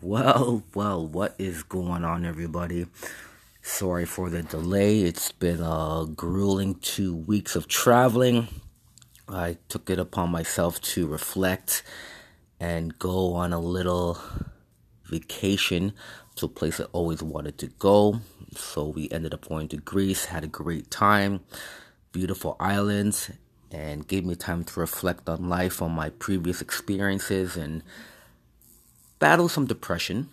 Well, well, what is going on, everybody? Sorry for the delay. It's been a grueling two weeks of traveling. I took it upon myself to reflect and go on a little vacation to a place I always wanted to go. So we ended up going to Greece, had a great time, beautiful islands, and gave me time to reflect on life, on my previous experiences, and battle some depression.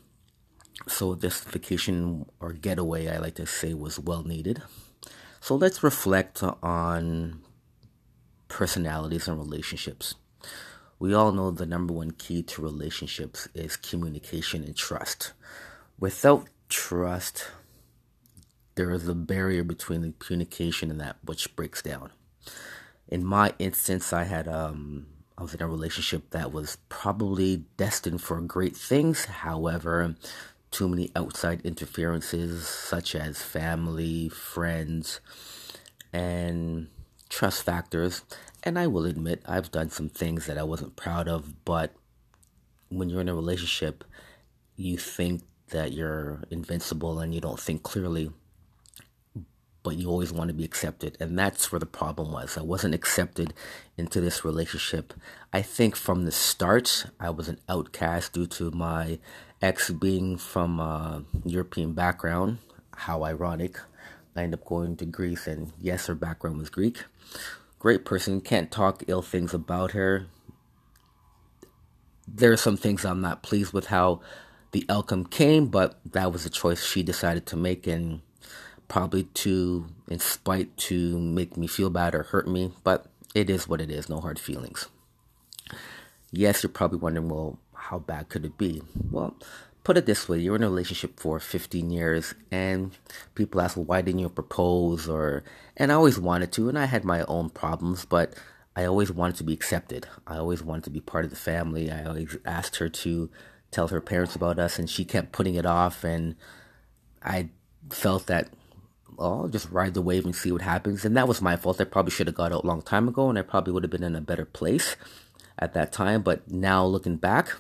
So this vacation or getaway, I like to say, was well needed. So let's reflect on personalities and relationships. We all know the number one key to relationships is communication and trust. Without trust, there is a barrier between the communication and that which breaks down. In my instance, I had um, I was in a relationship that was probably destined for great things. However, too many outside interferences, such as family, friends, and trust factors. And I will admit, I've done some things that I wasn't proud of, but when you're in a relationship, you think that you're invincible and you don't think clearly but you always want to be accepted. And that's where the problem was. I wasn't accepted into this relationship. I think from the start, I was an outcast due to my ex being from a European background. How ironic. I ended up going to Greece, and yes, her background was Greek. Great person, can't talk ill things about her. There are some things I'm not pleased with how the outcome came, but that was a choice she decided to make, and probably to in spite to make me feel bad or hurt me, but it is what it is, no hard feelings. Yes, you're probably wondering, well, how bad could it be? Well, put it this way, you're in a relationship for 15 years and people ask, well, why didn't you propose or and I always wanted to and I had my own problems, but I always wanted to be accepted. I always wanted to be part of the family. I always asked her to tell her parents about us and she kept putting it off and I felt that well, I'll just ride the wave and see what happens. And that was my fault. I probably should have got out a long time ago and I probably would have been in a better place at that time. But now looking back,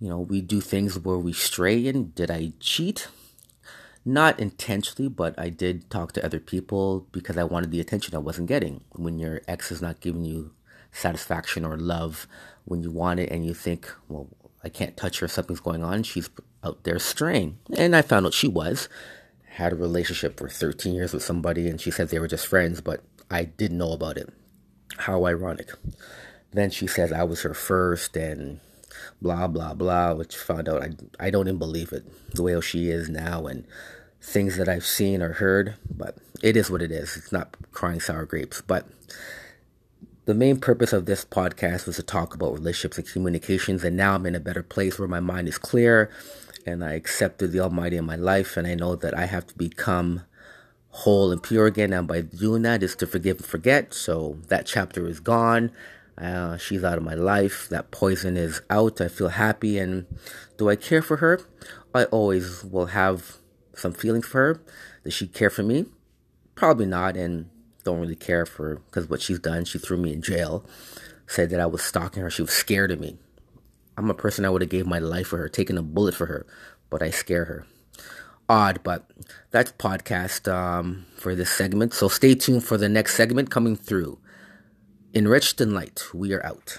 you know, we do things where we stray and did I cheat? Not intentionally, but I did talk to other people because I wanted the attention I wasn't getting. When your ex is not giving you satisfaction or love when you want it and you think, well, I can't touch her, something's going on, she's out there straying. And I found out she was had a relationship for 13 years with somebody and she said they were just friends, but I didn't know about it. How ironic. Then she says I was her first and blah blah blah, which found out I I don't even believe it. The way she is now and things that I've seen or heard, but it is what it is. It's not crying sour grapes. But the main purpose of this podcast was to talk about relationships and communications, and now I'm in a better place where my mind is clear and I accepted the Almighty in my life, and I know that I have to become whole and pure again. And by doing that, is to forgive and forget. So that chapter is gone. Uh, she's out of my life. That poison is out. I feel happy. And do I care for her? I always will have some feelings for her. Does she care for me? Probably not. And don't really care for because what she's done. She threw me in jail. Said that I was stalking her. She was scared of me. I'm a person I would have gave my life for her, taken a bullet for her, but I scare her. Odd, but that's podcast um, for this segment. So stay tuned for the next segment coming through. Enriched in light, we are out.